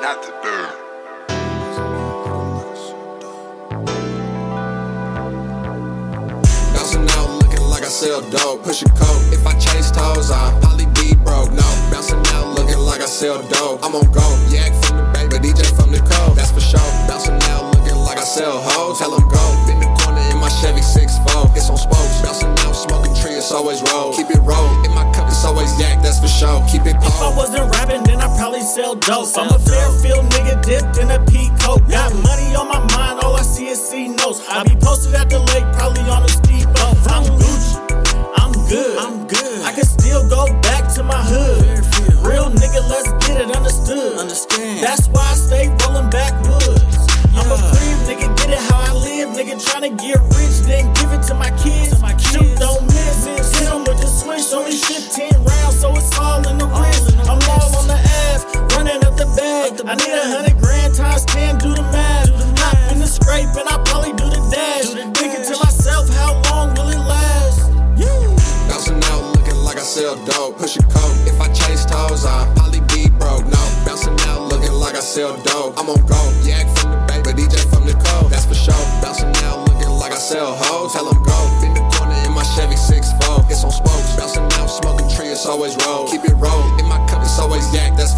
not the dirt. Bouncing out looking like I sell dope. Push a coat. If I chase toes, I probably be broke. No. Bouncing out looking like I sell dope. I'm on go. Yak from the bay, but DJ from the coast. That's for sure. Bouncing out looking like I sell hoes. Tell 'em go. Bend the corner in my Chevy 6'4. It's on spokes. Bouncing out, smoking tree. It's always roll. Keep it roll. In my cup, it's yak. That's for sure. Keep it If I wasn't rapping, then I'd probably sell dope. I'm a Fairfield nigga dipped in a peacoat. Got money on my mind, all I see is C notes. I be posted at the lake, probably on a speedboat. I'm Gucci, I'm good, I'm good. I can still go back to my hood. Real nigga, let's get it understood. Understand. That's why I stay rolling backwoods. I'm a cream nigga, get it how I live. Nigga tryna get rich, then give it to my kids. I need a hundred grand times 10, do the math. Hop in the scrape, and I probably do the dash. Thinking to myself, how long will it last? Bouncing out looking like I sell dope. Push a coat. If I chase toes, I probably be broke. No. Bouncing out looking like I sell dope. I'm on go. Yak from the bay, but DJ from the coast. That's for sure. Bouncing out looking like I sell hoes. Tell 'em go. Bend the corner in my Chevy 6'4. It's on spokes. Bouncing out, smoking tree. It's always. Roll.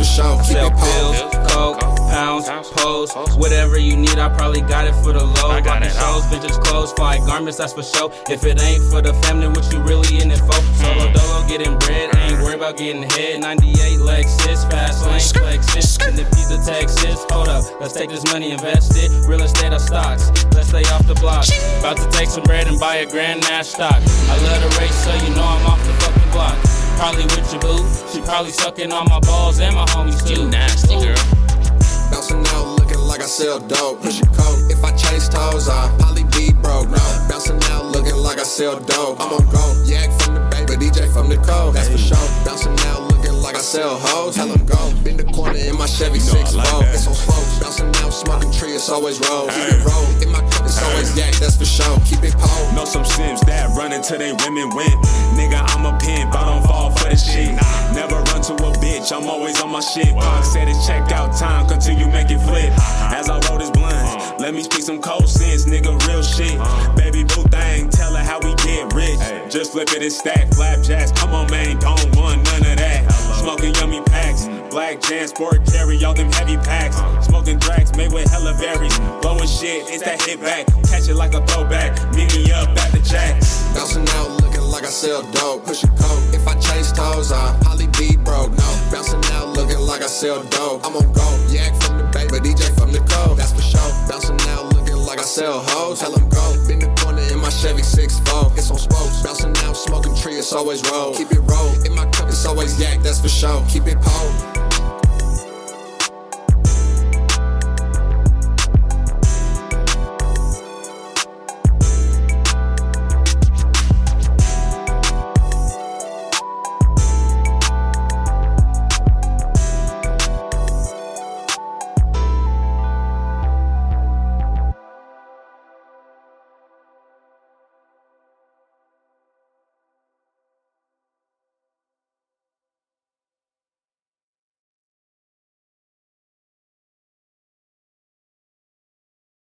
For sure. Keep Sell it pills, coke, pounds, pose, whatever you need. I probably got it for the low. I got Rockin' it all. shows, oh. vintage clothes, fly garments. That's for sure. If it ain't for the family, what you really in it for? Mm. Solo dolo, getting bread, ain't worried about getting head. 98 Lexus, fast lane, Lexus, in the pizza Texas. Hold up, let's take this money, invest it. Real estate or stocks, let's stay off the block. About to take some bread and buy a Grand Nash stock. I love the race, so you know I'm off the fucking block. Probably with your boo. She probably sucking on my balls and my homies too. You nasty, Ooh. girl. Bouncing out looking like I sell dope. Push a coat. If I chase toes, I probably be broke. No. Bouncing out looking like I sell dope. I'm on go. Yak from the bay, but DJ from the coast. That's for sure. Bouncing out looking like I sell hoes. Tell 'em go. Bend the corner in my Chevy You know 6 like four. that. It's on spokes. Bouncing out, smoking tree. It's always roll. Keep it roll. In my cup, it's always yak. That's for sure. Keep it pole. Know some sims until they women win. Nigga, I'm a pimp, I don't fall for the shit. Never run to a bitch, I'm always on my shit. Punk said it's checked out time, continue make it flip. As I roll this blunt, let me speak some cold sense, nigga, real shit. Baby boo thing, tell her how we get rich. Just flip it and stack flapjacks. Come on, man, don't want none of that. Smoking yummy packs, black JanSport carry all them heavy packs. Smoking drags made with hella berries. Blowing shit, it's that hit back. Catch it like a throwback. Me sell dope. Push a coat. If I chase toes, I probably be broke. No. Bouncing out looking like I sell dope. I'm on go. Yak from the bay, but DJ from the coast. That's for sure. Bouncing out looking like I sell hoes. Tell 'em go. Bend the corner in my Chevy 6'4. It's on spokes. Bouncing out, smoking tree. It's always roll. Keep it roll. In my cup, it's always yak. That's for sure. Keep it pole.